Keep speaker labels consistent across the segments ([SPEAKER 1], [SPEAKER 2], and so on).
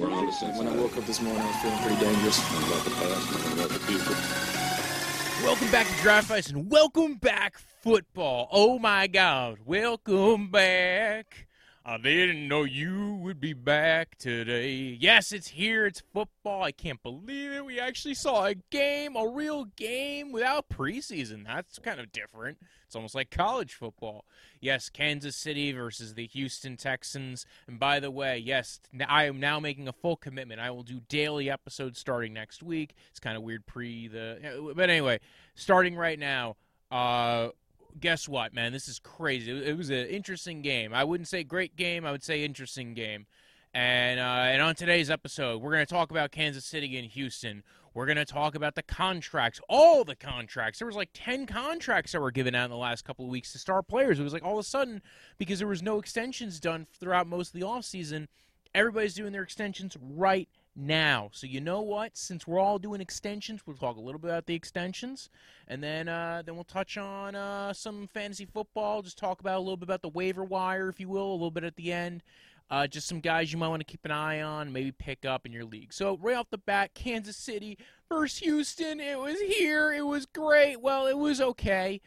[SPEAKER 1] We're on the same When I woke up this morning, I was feeling pretty dangerous. Nothing about the past, nothing about the future.
[SPEAKER 2] Welcome back to Draft Vice and welcome back football. Oh my God, welcome back. I didn't know you would be back today. Yes, it's here. It's football. I can't believe it. We actually saw a game, a real game without preseason. That's kind of different. It's almost like college football. Yes, Kansas City versus the Houston Texans. And by the way, yes, I am now making a full commitment. I will do daily episodes starting next week. It's kind of weird pre the. But anyway, starting right now. Uh, guess what, man? This is crazy. It, was an interesting game. I wouldn't say great game. I would say interesting game. And uh, and on today's episode, we're going to talk about Kansas City and Houston. We're going to talk about the contracts, all the contracts. There was like 10 contracts that were given out in the last couple of weeks to star players. It was like all of a sudden, because there was no extensions done throughout most of the offseason, everybody's doing their extensions right now. So you know what? Since we're all doing extensions, we'll talk a little bit about the extensions, and then uh, then we'll touch on uh, some fantasy football. Just talk about a little bit about the waiver wire, if you will, a little bit at the end. Uh, just some guys you might want to keep an eye on, maybe pick up in your league. So right off the bat, Kansas City versus Houston. It was here. It was great. Well, it was okay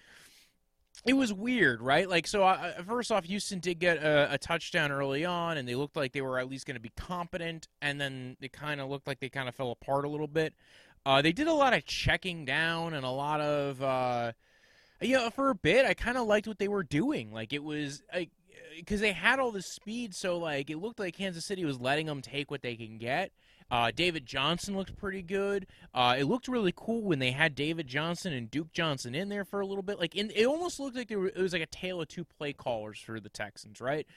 [SPEAKER 2] it was weird, right? Like, so uh, first off, Houston did get a, a, touchdown early on, and they looked like they were at least going to be competent, and then it kind of looked like they kind of fell apart a little bit. Uh, they did a lot of checking down and a lot of, uh, you know, for a bit, I kind of liked what they were doing. Like, it was because they had all this speed, so like it looked like Kansas City was letting them take what they can get. Uh, David Johnson looked pretty good. Uh, it looked really cool when they had David Johnson and Duke Johnson in there for a little bit. Like in, it almost looked like were, it was like a tale of two play callers for the Texans, right?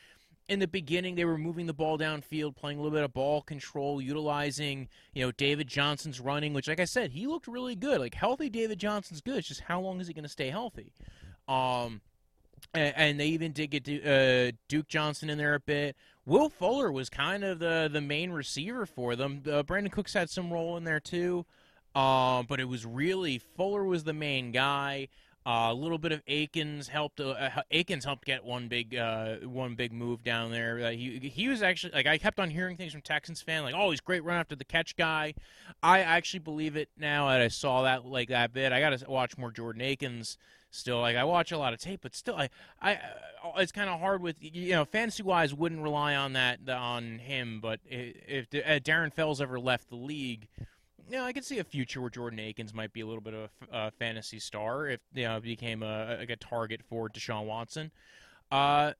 [SPEAKER 2] in the beginning they were moving the ball downfield playing a little bit of ball control utilizing you know david johnson's running which like i said he looked really good like healthy david johnson's good it's just how long is he going to stay healthy um and, and they even did get uh, duke johnson in there a bit Will Fuller was kind of the the main receiver for them. Uh, Brandin Cooks had some role in there too, uh, but it was really Fuller was the main guy. Uh, a little bit of Akins helped. Uh, Akins helped get one big uh, one big move down there. Uh, he he was actually like I kept on hearing things from Texans fan like, oh, he's great run after the catch guy. I actually believe it now that I saw that like that bit. I got to watch more Jordan Akins still like I watch a lot of tape, but still I I uh, it's kind of hard with you know fantasy wise wouldn't rely on that on him, but if, if uh, Darren Fells ever left the league. You know, I could see a future where Jordan Akins might be a little bit of a, fantasy star if you know became a, a, a target for Deshaun Watson. Uh,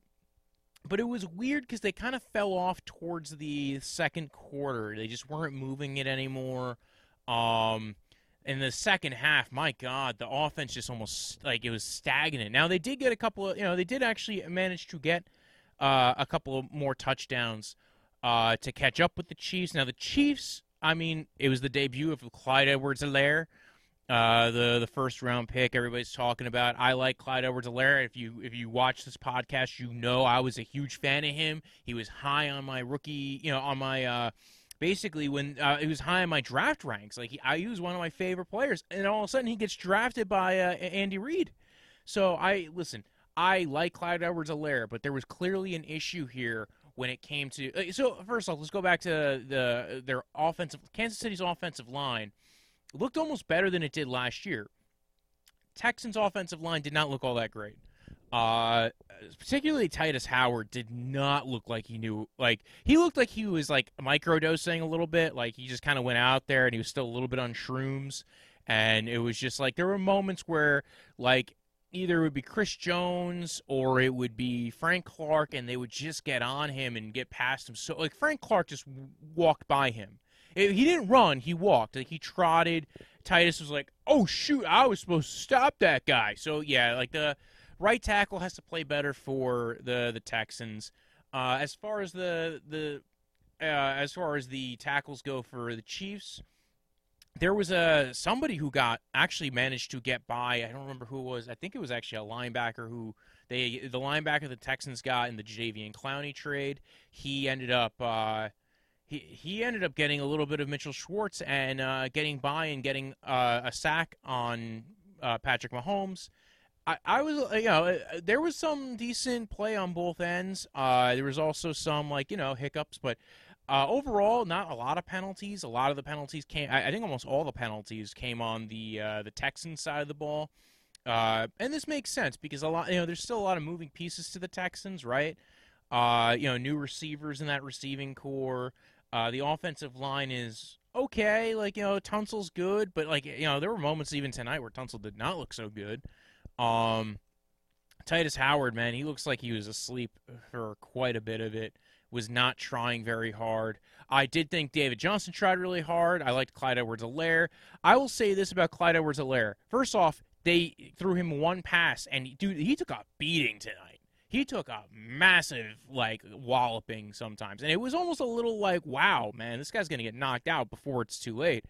[SPEAKER 2] but it was weird because they kind of fell off towards the second quarter. They just weren't moving it anymore. Um, in the second half, my God, the offense just almost like it was stagnant. Now they did get a couple of, you know, they did actually manage to get uh, a couple of more touchdowns uh, to catch up with the Chiefs. Now the Chiefs, I mean, it was the debut of Clyde Edwards-Helaire, uh, the the first round pick. Everybody's talking about. I like Clyde Edwards-Helaire. If you if you watch this podcast, you know I was a huge fan of him. He was high on my rookie, you know, on my uh, basically when uh, he was high in my draft ranks. Like he, I, was one of my favorite players, and all of a sudden he gets drafted by uh, Andy Reid. So I listen. I like Clyde Edwards-Helaire, but there was clearly an issue here when it came to. Uh, so first off, let's go back to the their offensive Kansas City's offensive line looked almost better than it did last year. Texans' offensive line did not look all that great. Uh, particularly Tytus Howard did not look like he knew. Like he looked like he was like microdosing a little bit. Like he just kind of went out there and he was still a little bit on shrooms. And it was just like there were moments where like either it would be Chris Jones or it would be Frank Clark, and they would just get on him and get past him. So like Frank Clark just walked by him. He didn't run; he walked. Like he trotted. Tytus was like, "Oh shoot, I was supposed to stop that guy." So yeah, like the right tackle has to play better for the the Texans. Uh, as far as the the uh, as far as the tackles go for the Chiefs, there was a somebody who got actually managed to get by. I don't remember who it was. I think it was actually a linebacker who they the linebacker the Texans got in the Jadeveon Clowney trade. He ended up. Uh, he, he ended up getting a little bit of Mitchell Schwartz and uh, getting by and getting uh, a sack on uh, Patrick Mahomes. I, I was, uh, you know, uh, there was some decent play on both ends. Uh, there was also some like you know hiccups, but Uh, overall, not a lot of penalties. A lot of the penalties came. I, I think almost all the penalties came on the uh, the Texans side of the ball, uh, and this makes sense because a lot. You know, there's still a lot of moving pieces to the Texans, right? Uh, you know, new receivers in that receiving core. Uh, the offensive line is okay. Like you know, Tunsil's good, but like you know, there were moments even tonight where Tunsil did not look so good. Um, Tytus Howard, man, he looks like he was asleep for quite a bit of it. Was not trying very hard. I did think David Johnson tried really hard. I liked Clyde Edwards-Helaire. I will say this about Clyde Edwards-Helaire. First off, they threw him one pass, and dude, he took a beating tonight. He took a massive like walloping sometimes, and it was almost a little like, wow, man, this guy's gonna get knocked out before it's too late.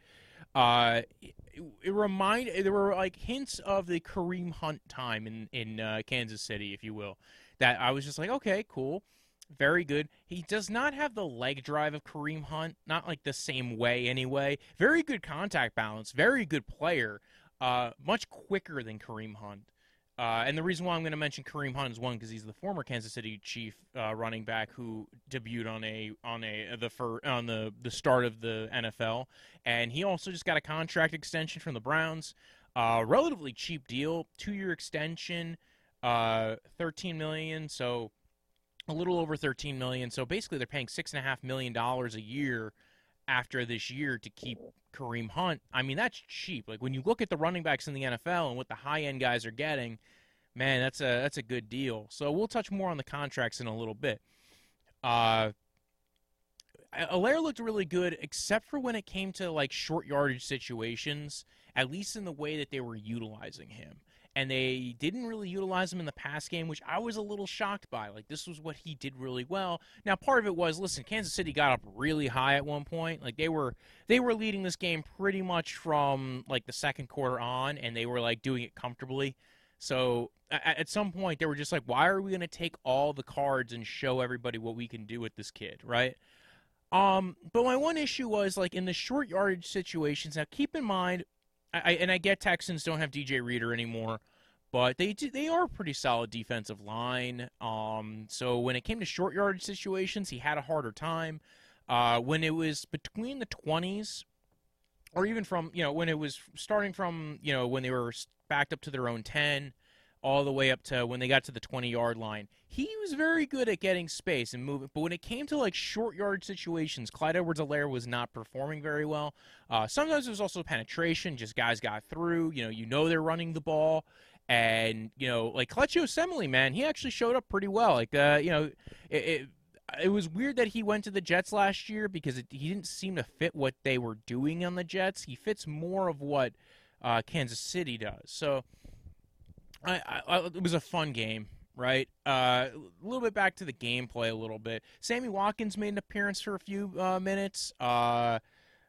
[SPEAKER 2] Uh, it, it remind there were like hints of the Kareem Hunt time in in uh, Kansas City, if you will. That I was just like, okay, cool, very good. He does not have the leg drive of Kareem Hunt, not like the same way anyway. Very good contact balance, very good player, uh, much quicker than Kareem Hunt. Uh, and the reason why I'm going to mention Kareem Hunt is one because he's the former Kansas City Chief uh, running back who debuted on a on a the fir, on the the start of the NFL, and he also just got a contract extension from the Browns, uh, relatively cheap deal, two year extension, uh, 13 million, so a little over 13 million. So basically, they're paying six and a half million dollars a year after this year to keep Kareem Hunt. I mean, that's cheap. Like when you look at the running backs in the NFL and what the high end guys are getting, man, that's a that's a good deal. So we'll touch more on the contracts in a little bit. Uh Helaire looked really good, except for when it came to like short yardage situations, at least in the way that they were utilizing him and they didn't really utilize him in the pass game, which I was a little shocked by. Like this was what he did really well. Now, part of it was listen, Kansas City got up really high at one point. Like they were they were leading this game pretty much from like the second quarter on, and they were like doing it comfortably. So at some point they were just like, why are we going to take all the cards and show everybody what we can do with this kid, right? Um, but my one issue was like in the short yardage situations. Now, keep in mind, I, and I get Texans don't have DJ Reader anymore, but they do, they are a pretty solid defensive line. Um, so when it came to short yardage situations, he had a harder time. Uh, when it was between the twenties, or even from you know when it was starting from you know when they were backed up to their own ten, all the way up to when they got to the 20 yard line. He was very good at getting space and moving, but when it came to like short yard situations, Clyde Edwards-Helaire was not performing very well. Uh, sometimes it was also penetration, just guys got through. You know, you know they're running the ball. And, you know, like Kelechi Osemele, man, he actually showed up pretty well. Like, uh, you know, it, it it was weird that he went to the Jets last year because it, he didn't seem to fit what they were doing on the Jets. He fits more of what uh, Kansas City does. So I, I, it was a fun game, right? Uh, a little bit back to the gameplay a little bit. Sammy Watkins made an appearance for a few uh, minutes. Uh,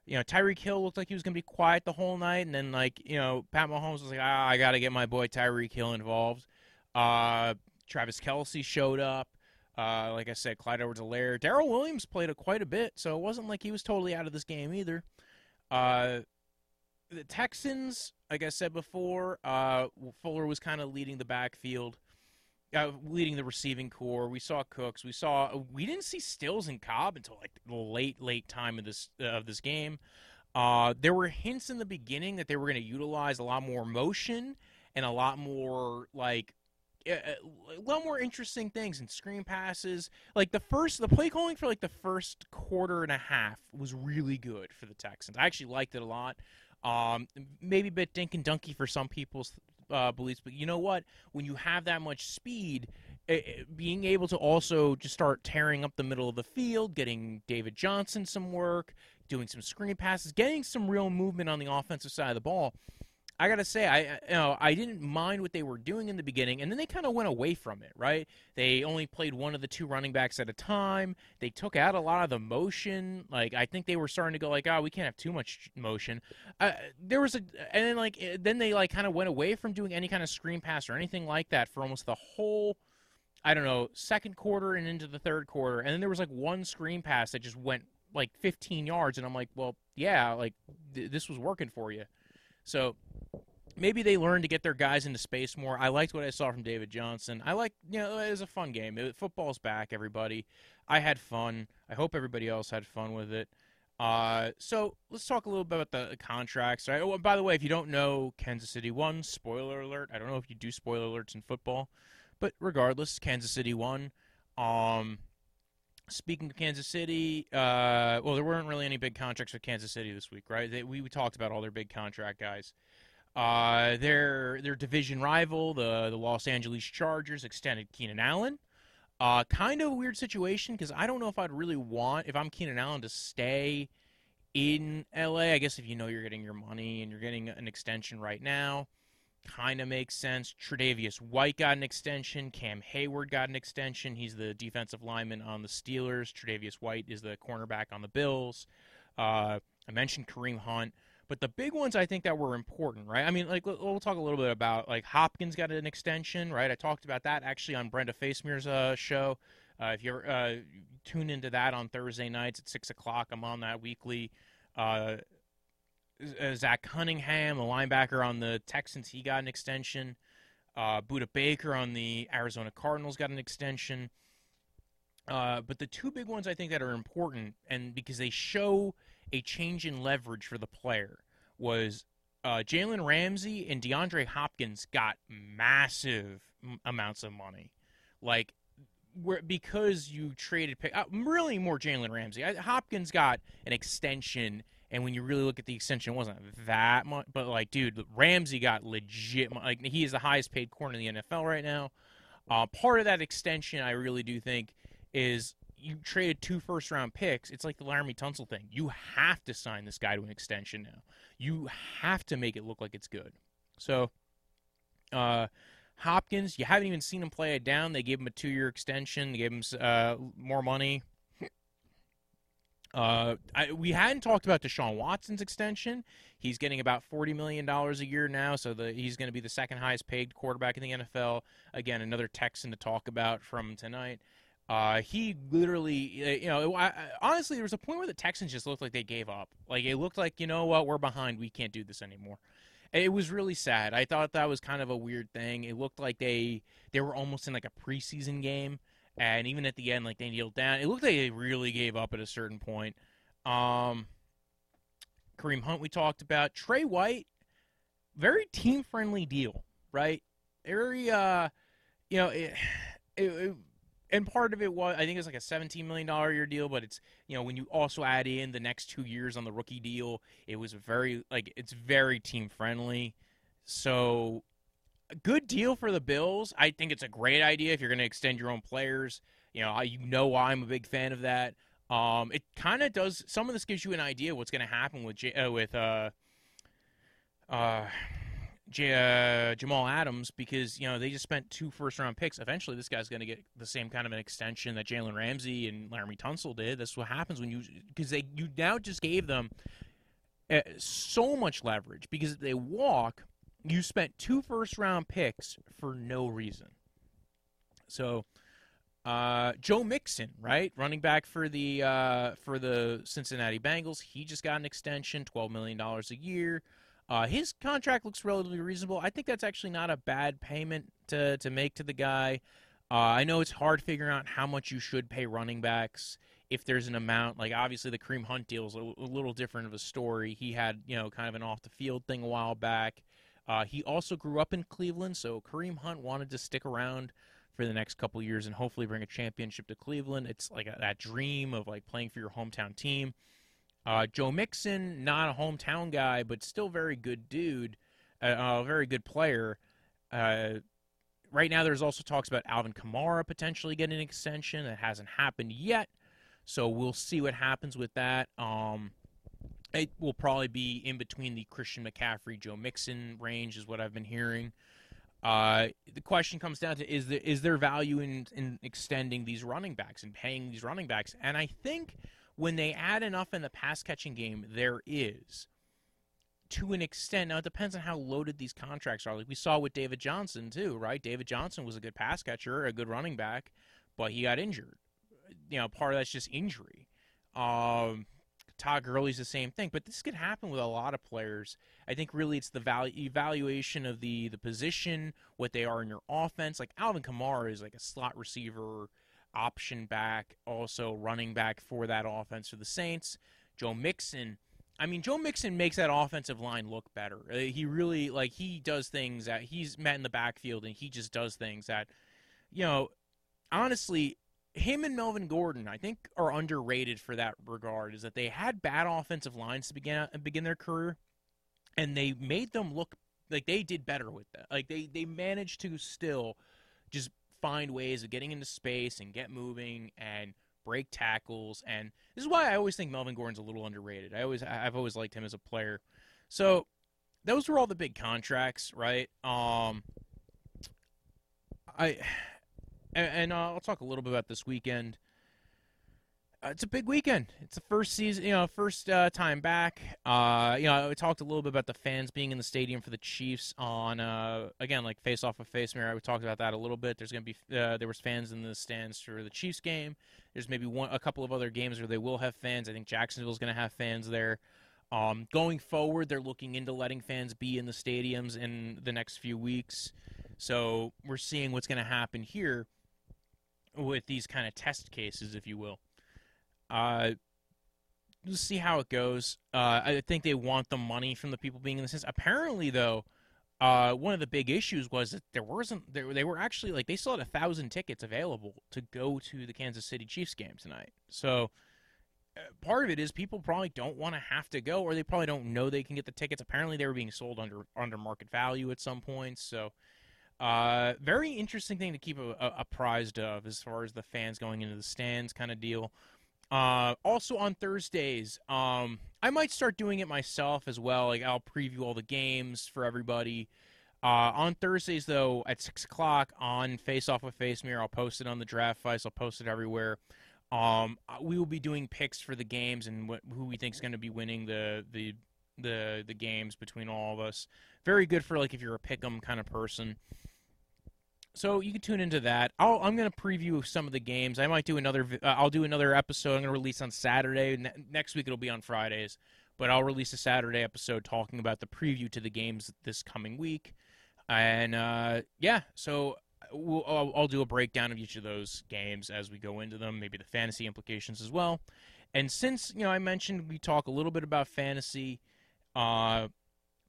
[SPEAKER 2] you know, Tyreek Hill looked like he was going to be quiet the whole night, and then like you know, Pat Mahomes was like, ah, I got to get my boy Tyreek Hill involved. Uh, Travis Kelce showed up. Uh, like I said, Clyde Edwards-Helaire. Darrel Williams played a, quite a bit, so it wasn't like he was totally out of this game either. The Texans, like I said before, uh, Fuller was kind of leading the backfield, uh, leading the receiving core. We saw Cooks. We saw we didn't see Stills and Cobb until like the late late time of this uh, of this game. Uh, there were hints in the beginning that they were going to utilize a lot more motion and a lot more like a lot more interesting things and screen passes. Like the first, the play calling for like the first quarter and a half was really good for the Texans. I actually liked it a lot. Um, maybe a bit dink and dunky for some people's uh, beliefs, but you know what? When you have that much speed, it, it, being able to also just start tearing up the middle of the field, getting David Johnson some work, doing some screen passes, getting some real movement on the offensive side of the ball I gotta say, I you know I didn't mind what they were doing in the beginning, and then they kind of went away from it. Right? They only played one of the two running backs at a time. They took out a lot of the motion. Like I think they were starting to go like, oh, we can't have too much motion. Uh, there was a, and then like eh, then they like kind of went away from doing any kind of screen pass or anything like that for almost the whole. I don't know, second quarter and into the third quarter, and then there was like one screen pass that just went like 15 yards, and I'm like, well, yeah, like th- this was working for you. So maybe they learn to get their guys into space more. I liked what I saw from David Johnson. I like, you know, it was a fun game. It, football's back, everybody. I had fun. I hope everybody else had fun with it. Uh, so let's talk a little bit about the contracts. Right? Oh, by the way, if you don't know, Kansas City won. Spoiler alert. I don't know if you do spoiler alerts in football, but regardless, Kansas City won. Um, speaking of Kansas City, uh, well, there weren't really any big contracts with Kansas City this week, right? They, we, we talked about all their big contract guys. Uh, their their division rival, the the Los Angeles Chargers, extended Keenan Allen. Uh, kind of a weird situation because I don't know if I'd really want if I'm Keenan Allen to stay in LA. I guess if you know you're getting your money and you're getting an extension right now, kind of makes sense. Tre'Davious White got an extension. Cam Hayward got an extension. He's the defensive lineman on the Steelers. Tre'Davious White is the cornerback on the Bills. Uh, I mentioned Kareem Hunt. But the big ones I think that were important, right? I mean, like we'll talk a little bit about like Hopkins got an extension, right? I talked about that actually on Brenda Facemere's uh, show. Uh, if you uh, tune into that on Thursday nights at six o'clock, I'm on that weekly. Uh Zach Cunningham, a linebacker on the Texans, he got an extension. Uh, Budda Baker on the Arizona Cardinals got an extension. Uh, but the two big ones I think that are important, and because they show a change in leverage for the player was uh, Jalen Ramsey and DeAndre Hopkins got massive m- amounts of money, like where because you traded pick, uh, really more Jalen Ramsey. I, Hopkins got an extension, and when you really look at the extension, it wasn't that much. But like, dude, Ramsey got legit. Like he is the highest paid corner in the NFL right now. Uh, part of that extension, I really do think, is you traded two first round picks. It's like the Laremy Tunsil thing. You have to sign this guy to an extension now. You have to make it look like it's good. So, uh, Hopkins, you haven't even seen him play it down. They gave him a two year extension. They gave him uh, more money. Uh, I, we hadn't talked about Deshaun Watson's extension. He's getting about forty million dollars a year now, so the, he's going to be the second highest paid quarterback in the NFL. Again, another Texan to talk about from tonight. Uh, he literally, uh, you know, I, I, honestly, there was a point where the Texans just looked like they gave up. Like it looked like, you know what, we're behind. We can't do this anymore. It was really sad. I thought that was kind of a weird thing. It looked like they they were almost in like a preseason game, and even at the end, like they kneeled down. It looked like they really gave up at a certain point. Um, Kareem Hunt, we talked about Trey White, very team friendly deal, right? Very, uh, you know, it, it, it and part of it was I think it's like a seventeen million dollar year deal, but it's you know when you also add in the next two years on the rookie deal, it was very like it's very team friendly. So a good deal for the Bills. I think it's a great idea if you're going to extend your own players. You know, I, you know I'm a big fan of that. Um, it kind of does. Some of this gives you an idea what's going to happen with J, uh, with uh, uh, J- uh, Jamal Adams because you know they just spent two first round picks. Eventually, this guy's going to get the same kind of an extension that Jalen Ramsey and Laremy Tunsil did. That's what happens when you because they you now just gave them uh, so much leverage because if they walk, you spent two first round picks for no reason. So. Uh, Joe Mixon, right, running back for the uh, for the Cincinnati Bengals. He just got an extension, twelve million dollars a year. Uh, his contract looks relatively reasonable. I think that's actually not a bad payment to, to make to the guy. Uh, I know it's hard figuring out how much you should pay running backs if there's an amount. Like obviously the Kareem Hunt deal is a, a little different of a story. He had you know kind of an off the field thing a while back. Uh, he also grew up in Cleveland, so Kareem Hunt wanted to stick around for the next couple years and hopefully bring a championship to Cleveland. It's like a, that dream of like playing for your hometown team. Uh, Joe Mixon, not a hometown guy, but still very good dude, a very good player. Uh, right now, there's also talks about Alvin Kamara potentially getting an extension. That hasn't happened yet, so we'll see what happens with that. Um, it will probably be in between the Christian McCaffrey, Joe Mixon range, is what I've been hearing. Uh, the question comes down to is there is there value in in extending these running backs and paying these running backs? And I think when they add enough in the pass catching game, there is to an extent. Now it depends on how loaded these contracts are. Like we saw with David Johnson too, right? David Johnson was a good pass catcher, a good running back, but he got injured. You know, part of that's just injury. Um, Todd Gurley's the same thing, but this could happen with a lot of players. I think really it's the value evaluation of the the position, what they are in your offense. Like Alvin Kamara is like a slot receiver, option back, also running back for that offense for the Saints. Joe Mixon. I mean, Joe Mixon makes that offensive line look better. Uh, he really like he does things that he's met in the backfield, and he just does things that, you know, honestly, him and Melvin Gordon, I think, are underrated for that regard. Is that they had bad offensive lines to begin begin their career, and they made them look like they did better with that. Like they they managed to still just find ways of getting into space and get moving and break tackles. And this is why I always think Melvin Gordon's a little underrated. I always I've always liked him as a player. So those were all the big contracts, right? Um, I and, and uh, I'll talk a little bit about this weekend. Uh, it's a big weekend. It's the first season, you know, first uh, time back. Uh, you know, I talked a little bit about the fans being in the stadium for the Chiefs on uh, again like face off of face mirror. We talked about that a little bit. There's to be uh, there was fans in the stands for the Chiefs game. There's maybe one a couple of other games where they will have fans. I think Jacksonville's going to have fans there. Um, going forward, they're looking into letting fans be in the stadiums in the next few weeks. So we're seeing what's going to happen here with these kind of test cases, if you will. Uh, we'll see how it goes. Uh, I think they want the money from the people being in the sense. Apparently, though, uh, one of the big issues was that there wasn't there. They were actually like they still had a thousand tickets available to go to the Kansas City Chiefs game tonight. So uh, part of it is people probably don't want to have to go, or they probably don't know they can get the tickets. Apparently, they were being sold under under market value at some points. So uh, very interesting thing to keep a, a, apprised of as far as the fans going into the stands kind of deal. Uh, also on Thursdays, um, I might start doing it myself as well. Like I'll preview all the games for everybody. Uh, on Thursdays, though, at six o'clock on Face Off with Face Mirror, I'll post it on the Draft Vice. I'll post it everywhere. Um, we will be doing picks for the games and what, who we think is going to be winning the the the the games between all of us. Very good for like if you're a pick'em kind of person. So you can tune into that. i am going to preview some of the games. I might do another. Uh, I'll do another episode. I'm going to release on Saturday. Ne- next week it'll be on Fridays, but I'll release a Saturday episode talking about the preview to the games this coming week. And uh, yeah, so we'll, I'll, I'll do a breakdown of each of those games as we go into them. Maybe the fantasy implications as well. And since you know I mentioned we talk a little bit about fantasy, uh,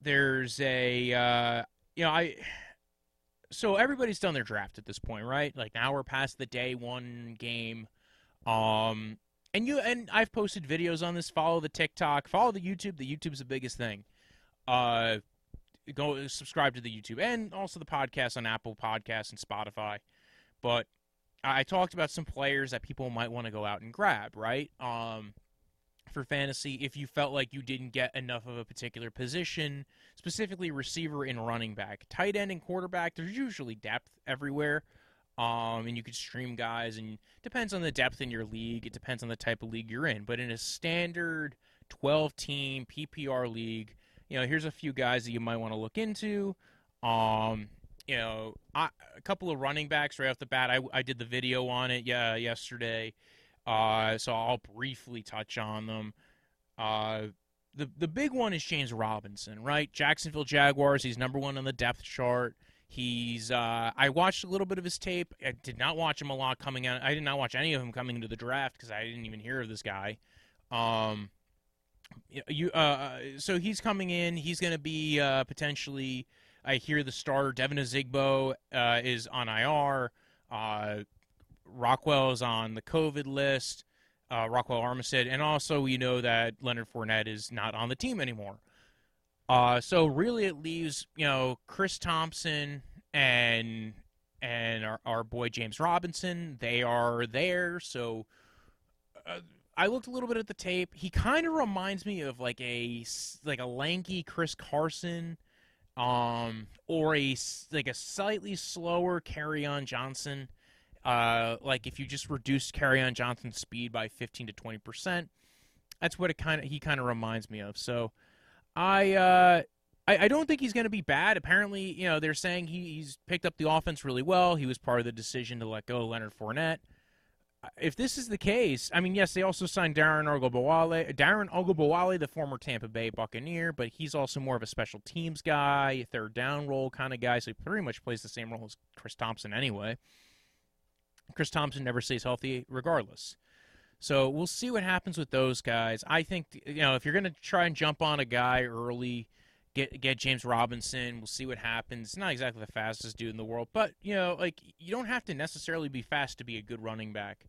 [SPEAKER 2] there's a uh, you know I so everybody's done their draft at this point, right? Like now we're past the day one game. Um, and you and I've posted videos on this. Follow the TikTok, follow the YouTube. The YouTube's the biggest thing. Uh, go subscribe to the YouTube and also the podcast on Apple Podcasts and Spotify. But I talked about some players that people might want to go out and grab, right? Um, for fantasy if you felt like you didn't get enough of a particular position, specifically receiver and running back. Tight end and quarterback, there's usually depth everywhere. Um, and you could stream guys, and depends on the depth in your league. It depends on the type of league you're in. But in a standard 12 team PPR league, you know, here's a few guys that you might want to look into. Um, you know, I, a couple of running backs right off the bat. I, I did the video on it yeah yesterday. Uh, so I'll briefly touch on them. Uh, the the big one is James Robinson, right? Jacksonville Jaguars. He's number one on the depth chart. He's uh, I watched a little bit of his tape. I did not watch him a lot coming out. I did not watch any of him coming into the draft because I didn't even hear of this guy. Um, you uh, uh so he's coming in. He's going to be uh, potentially. I hear the starter Devine Ozigbo uh, is on IR. Uh, Ryquell is on the COVID list. Uh, Ryquell Armstead, and also we know that Leonard Fournette is not on the team anymore. Uh, so really, it leaves you know Chris Thompson and and our, our boy James Robinson. They are there. So uh, I looked a little bit at the tape. He kind of reminds me of like a like a lanky Chris Carson, um, or a like a slightly slower Kerryon Johnson. Uh, like if you just reduce Kerryon Johnson's speed by 15 to 20 percent, that's what it kind of he kind of reminds me of. So, I, uh, I I, don't think he's going to be bad. Apparently, you know, they're saying he, he's picked up the offense really well. He was part of the decision to let go Leonard Fournette. if this is the case, I mean, yes, they also signed Dare Ogunbowale, Dare Ogunbowale, the former Tampa Bay Buccaneer, but he's also more of a special teams guy, third down role kind of guy, so he pretty much plays the same role as Chris Thompson anyway. Chris Thompson never stays healthy regardless. So we'll see what happens with those guys. I think you know if you're going to try and jump on a guy early, get get James Robinson. We'll see what happens. Not exactly the fastest dude in the world, but you know, like you don't have to necessarily be fast to be a good running back.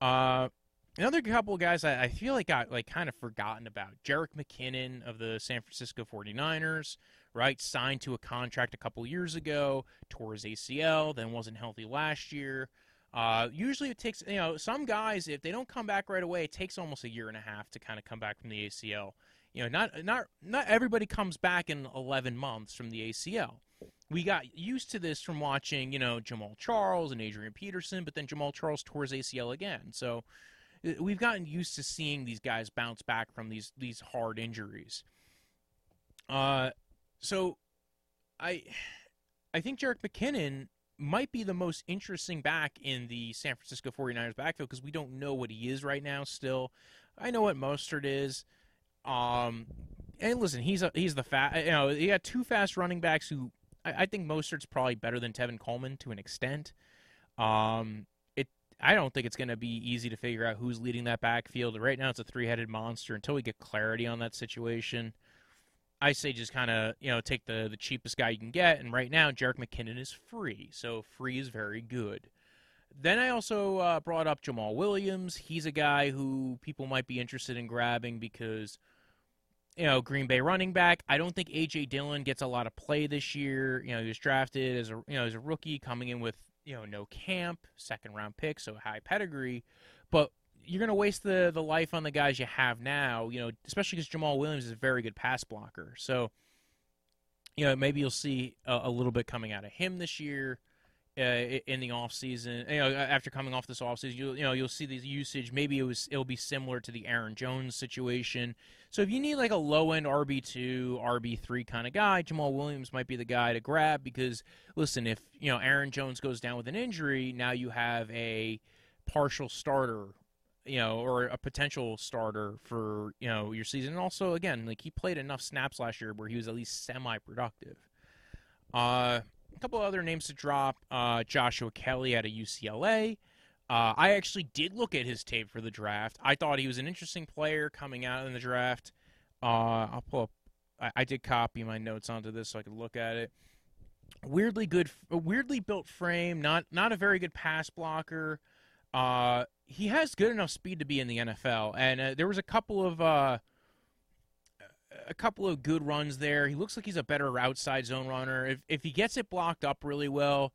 [SPEAKER 2] Uh, another couple of guys I, I feel like got like kind of forgotten about. Jerick McKinnon of the San Francisco 49ers, right? Signed to a contract a couple years ago, tore his ACL, then wasn't healthy last year. Uh, usually it takes, you know, some guys, if they don't come back right away, it takes almost a year and a half to kind of come back from the ACL. You know, not not not everybody comes back in 11 months from the ACL. We got used to this from watching, you know, Jamaal Charles and Adrian Peterson, but then Jamaal Charles tore his ACL again. So uh, we've gotten used to seeing these guys bounce back from these these hard injuries. Uh, so I I think Jerick McKinnon might be the most interesting back in the San Francisco 49ers backfield because we don't know what he is right now still. I know what Mostert is. Um, and listen, he's a, he's the fat. You know, he got two fast running backs who I, I, think Mostert's probably better than Tevin Coleman to an extent. Um, it I don't think it's going to be easy to figure out who's leading that backfield. Right now, it's a three-headed monster until we get clarity on that situation. I say just kind of you know take the the cheapest guy you can get, and right now Jerick McKinnon is free, so free is very good. Then I also uh, brought up Jamaal Williams. He's a guy who people might be interested in grabbing because you know Green Bay running back. I don't think AJ Dillon gets a lot of play this year. You know he was drafted as a you know as a rookie coming in with you know no camp, second round pick, so high pedigree, but you're going to waste the the life on the guys you have now. You know, especially because Jamaal Williams is a very good pass blocker. So, you know, maybe you'll see a, a little bit coming out of him this year. Uh, in the off season, you know, after coming off this off season, you you know you'll see these usage. Maybe it was it'll be similar to the Aaron Jones situation. So if you need like a low end RB two, RB three kind of guy, Jamal Williams might be the guy to grab because listen, if you know Aaron Jones goes down with an injury, now you have a partial starter you know, or a potential starter for you know your season. And also, again, like he played enough snaps last year where he was at least semi-productive. Uh, a couple other names to drop: uh, Joshua Kelly out of UCLA. Uh, I actually did look at his tape for the draft. I thought he was an interesting player coming out in the draft. Uh, I'll pull up. I, I did copy my notes onto this so I could look at it. Weirdly good, weirdly built frame. Not not a very good pass blocker. Uh, he has good enough speed to be in the NFL, and uh, there was a couple of uh, a couple of good runs there. He looks like he's a better outside zone runner. If if he gets it blocked up really well,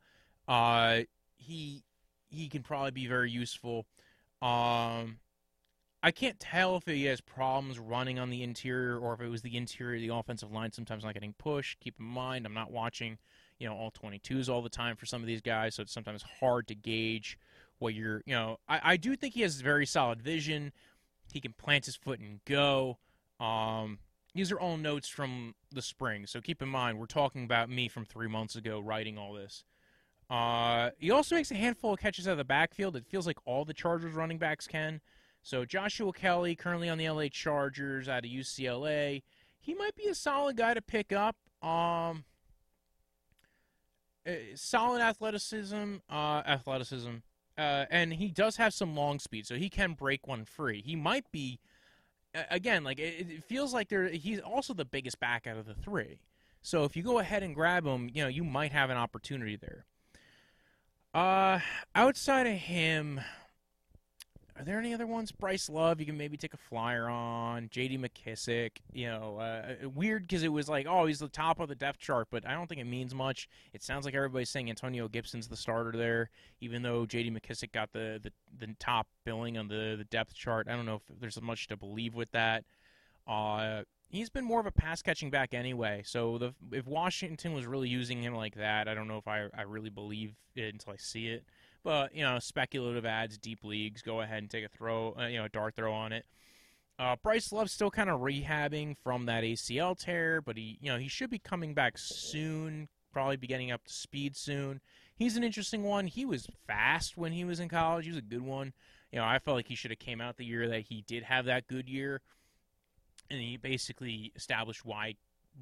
[SPEAKER 2] uh, he he can probably be very useful. Um, I can't tell if he has problems running on the interior or if it was the interior of the offensive line sometimes not getting pushed. Keep in mind, I'm not watching, you know, all 22s all the time for some of these guys, so it's sometimes hard to gauge what you're, you know, I, I do think he has very solid vision. He can plant his foot and go. Um, these are all notes from the spring, so keep in mind we're talking about me from three months ago writing all this. Uh, he also makes a handful of catches out of the backfield. It feels like all the Chargers running backs can. So Joshua Kelly, currently on the LA Chargers out of UCLA, he might be a solid guy to pick up. Um, eh, solid athleticism, uh, athleticism. Uh, and he does have some long speed, so he can break one free. He might be, again, like it, it feels like there. He's also the biggest back out of the three. So if you go ahead and grab him, you know you might have an opportunity there. Uh, outside of him, are there any other ones? Bryce Love, you can maybe take a flyer on. J.D. McKissick, you know, uh, weird because it was like, oh, he's the top of the depth chart, but I don't think it means much. It sounds like everybody's saying Antonio Gibson's the starter there, even though J.D. McKissick got the, the, the top billing on the, the depth chart. I don't know if there's much to believe with that. Uh, he's been more of a pass catching back anyway. So the if Washington was really using him like that, I don't know if I I really believe it until I see it. But you know, speculative ads, deep leagues, go ahead and take a throw, uh, you know, a dart throw on it. Uh, Bryce Love's still kind of rehabbing from that ACL tear, but he, you know, he should be coming back soon. Probably be getting up to speed soon. he's an interesting one. He was fast when he was in college. He was a good one. You know, I felt like he should have came out the year that he did have that good year, and he basically established why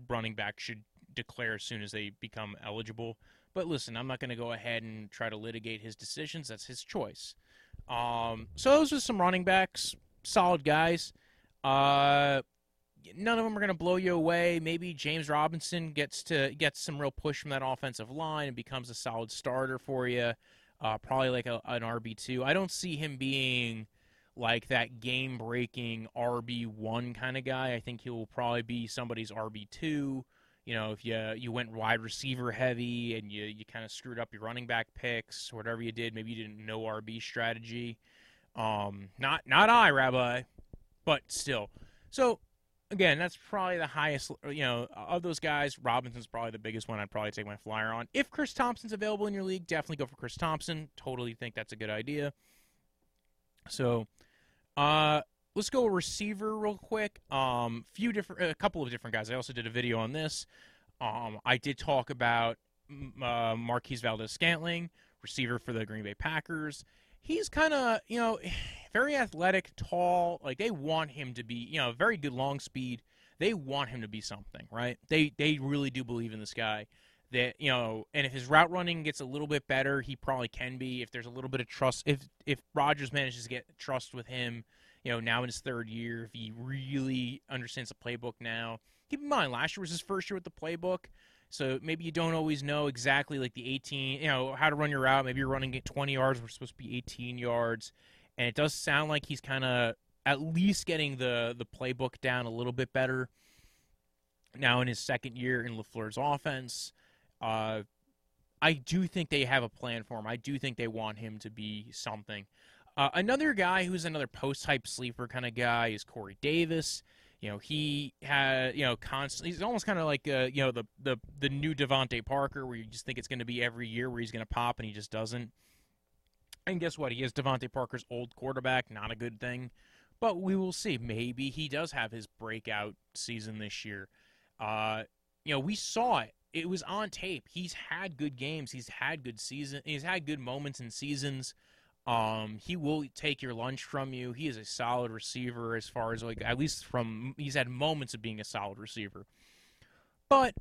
[SPEAKER 2] running back should declare as soon as they become eligible. But listen, I'm not going to go ahead and try to litigate his decisions. That's his choice. Um, so those are some running backs, solid guys. Uh, none of them are going to blow you away. Maybe James Robinson gets to gets some real push from that offensive line and becomes a solid starter for you. Uh, probably like a, an RB two. I don't see him being like that game breaking RB one kind of guy. I think he will probably be somebody's RB two. You know, if you you went wide receiver heavy and you you kind of screwed up your running back picks, whatever you did, maybe you didn't know RB strategy. Um, not not I, Rabbi, but still. So again, that's probably the highest, you know, of those guys. Robinson's probably the biggest one I'd probably take my flyer on. If Chris Thompson's available in your league, definitely go for Chris Thompson. Totally think that's a good idea. So, uh, let's go receiver real quick. Um, few different, a couple of different guys. I also did a video on this. Um, I did talk about uh, Marquez Valdes-Scantling, receiver for the Green Bay Packers. He's kind of, you know very athletic, tall. Like they want him to be, you know, very good long speed. They want him to be something, right? They they really do believe in this guy. That you know, and if his route running gets a little bit better, he probably can be. If there's a little bit of trust, if if Rodgers manages to get trust with him, you know, now in his third year, if he really understands the playbook now. Keep in mind, last year was his first year with the playbook. So maybe you don't always know exactly like the 18, you know, how to run your route. Maybe you're running at 20 yards, we're supposed to be 18 yards and it does sound like he's kind of at least getting the the playbook down a little bit better now in his second year in LaFleur's offense. Uh, I do think they have a plan for him. I do think they want him to be something. Uh, another guy who's another post type sleeper kind of guy is Corey Davis. You know, he had you know constantly. He's almost kind of like uh, you know the the the new DeVante Parker, where you just think it's going to be every year where he's going to pop and he just doesn't. And guess what? He is DeVante Parker's old quarterback. Not a good thing. But we will see. Maybe he does have his breakout season this year. Uh, you know, we saw it. It was on tape. He's had good games. He's had good season. He's had good moments in seasons. Um, he will take your lunch from you. He is a solid receiver as far as like at least from he's had moments of being a solid receiver. But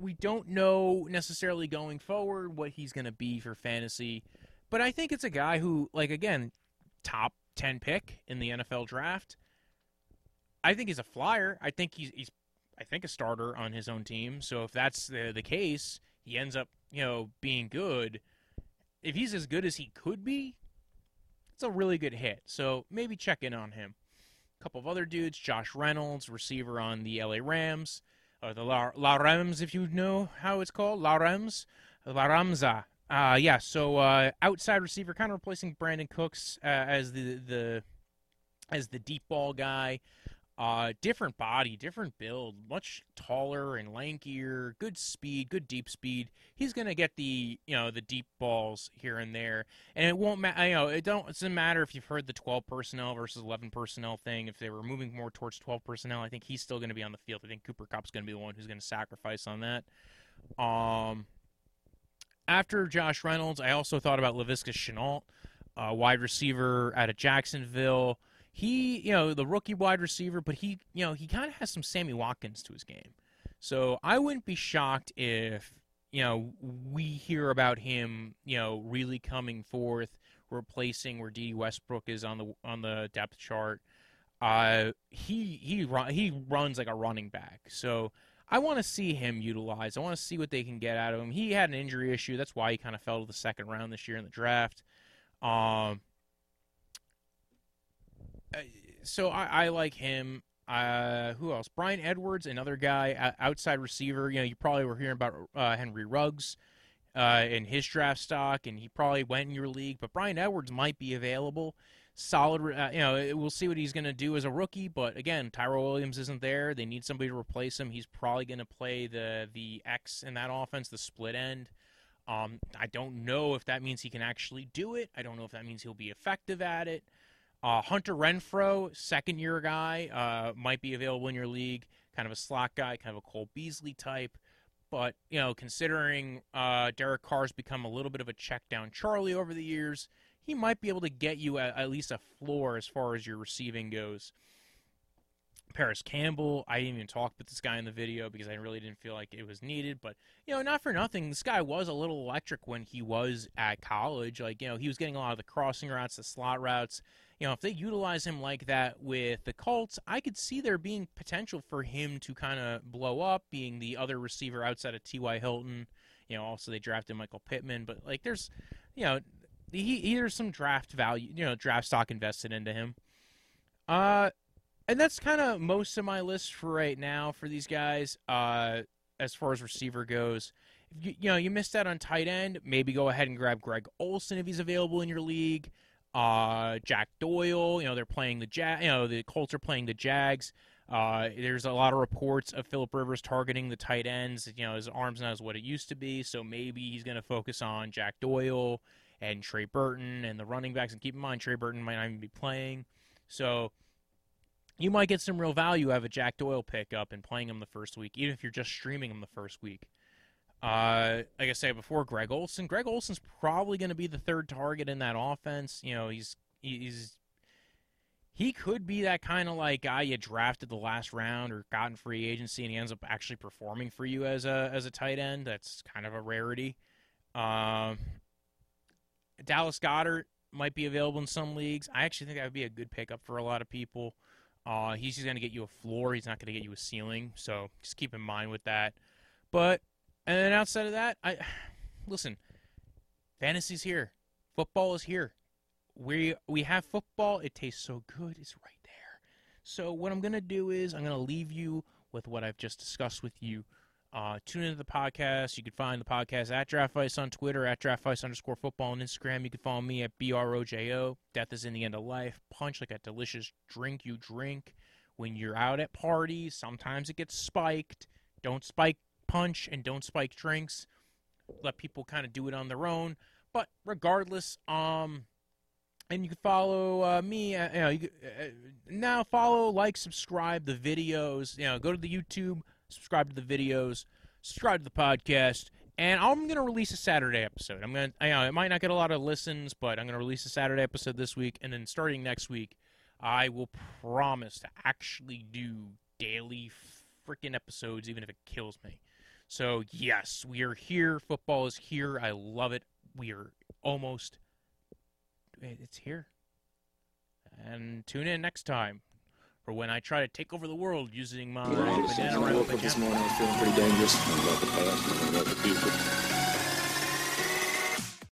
[SPEAKER 2] we don't know necessarily going forward what he's going to be for fantasy. But I think it's a guy who, like, again, top 10 pick in the NFL draft. I think he's a flyer. I think he's, he's I think, a starter on his own team. So if that's the, the case, he ends up, you know, being good. If he's as good as he could be, a really good hit. So maybe check in on him. A couple of other dudes, Josh Reynolds, receiver on the LA Rams, or the La, La Rams, if you know how it's called, La Rams, La Ramza. Uh, yeah, so uh, outside receiver, kind of replacing Brandin Cooks uh, as the the as the deep ball guy. Uh, different body, different build, much taller and lankier. Good speed, good deep speed. He's gonna get the you know the deep balls here and there, and it won't matter. You know, it don't. It doesn't matter if you've heard the 12 personnel versus 11 personnel thing. If they were moving more towards 12 personnel, I think he's still gonna be on the field. I think Cooper Kupp's gonna be the one who's gonna sacrifice on that. Um, after Josh Reynolds, I also thought about Laviska Shenault, uh, wide receiver out of Jacksonville. He, you know, the rookie wide receiver, but he, you know, he kind of has some Sammy Watkins to his game. So I wouldn't be shocked if, you know, we hear about him, you know, really coming forth, replacing where D. Westbrook is on the on the depth chart. Uh, he he run, he runs like a running back. So I want to see him utilized. I want to see what they can get out of him. He had an injury issue. That's why he kind of fell to the second round this year in the draft. Um, so I, I like him. Uh, who else? Bryan Edwards, another guy, outside receiver. You know, you probably were hearing about uh, Henry Ruggs uh, in his draft stock, and he probably went in your league. But Bryan Edwards might be available solid. Uh, you know, we'll see what he's going to do as a rookie. But again, Tyrell Williams isn't there. They need somebody to replace him. He's probably going to play the the X in that offense, the split end. Um, I don't know if that means he can actually do it. I don't know if that means he'll be effective at it. Uh, Hunter Renfrow, second year guy, uh, might be available in your league. Kind of a slot guy, kind of a Cole Beasley type. but you know, considering uh, Derek Carr's become a little bit of a check down Charlie over the years, he might be able to get you at, at least a floor as far as your receiving goes. Parris Campbell, I didn't even talk with this guy in the video because I really didn't feel like it was needed. But, you know, not for nothing, this guy was a little electric when he was at college. Like, you know, he was getting a lot of the crossing routes, the slot routes. You know, if they utilize him like that with the Colts, I could see there being potential for him to kind of blow up, being the other receiver outside of T.Y. Hilton. You know, also they drafted Michael Pittman. But, like, there's, you know, he, he there's some draft value, you know, draft stock invested into him. Uh, and that's kind of most of my list for right now for these guys. Uh, as far as receiver goes, if you, you know you missed out on tight end, maybe go ahead and grab Greg Olsen if he's available in your league. Uh, Jack Doyle, you know they're playing the Jag, you know the Colts are playing the Jags. Uh, there's a lot of reports of Philip Rivers targeting the tight ends. You know his arm's not as what it used to be, so maybe he's going to focus on Jack Doyle and Trey Burton and the running backs. And keep in mind Trey Burton might not even be playing, so you might get some real value out of a Jack Doyle pickup and playing him the first week, even if you're just streaming him the first week. Uh, like I said before, Greg Olsen. Greg Olsen's probably going to be the third target in that offense. You know, he's he's he could be that kind of like guy you drafted the last round or got in free agency, and he ends up actually performing for you as a as a tight end. That's kind of a rarity. Um, Dallas Goedert might be available in some leagues. I actually think that would be a good pickup for a lot of people. Uh, he's just going to get you a floor. He's not going to get you a ceiling. So just keep in mind with that. But and then outside of that, I listen. Fantasy's here. Football is here. We we have football. It tastes so good. It's right there. So what I'm going to do is I'm going to leave you with what I've just discussed with you uh, tune into the podcast. You can find the podcast at Draft Vice on Twitter, at Draft Vice underscore football on Instagram. You can follow me at BROJO. Death is in the end of life. Punch like a delicious drink you drink when you're out at parties. Sometimes it gets spiked. Don't spike punch and don't spike drinks. Let people kind of do it on their own. But regardless, um, and you can follow uh, me. Uh, you know, you, uh, now follow, like, subscribe the videos. You know, go to the YouTube subscribe to the videos, subscribe to the podcast, and I'm going to release a Saturday episode. I'm to, you know, it might not get a lot of listens, but I'm going to release a Saturday episode this week, and then starting next week, I will promise to actually do daily freaking episodes, even if it kills me. So, yes, we are here. Football is here. I love it. We are almost. It's here. And tune in next time for when I try to take over the world using my
[SPEAKER 1] banana
[SPEAKER 2] I
[SPEAKER 1] woke up this morning, I was feeling pretty dangerous. About the past and about the future.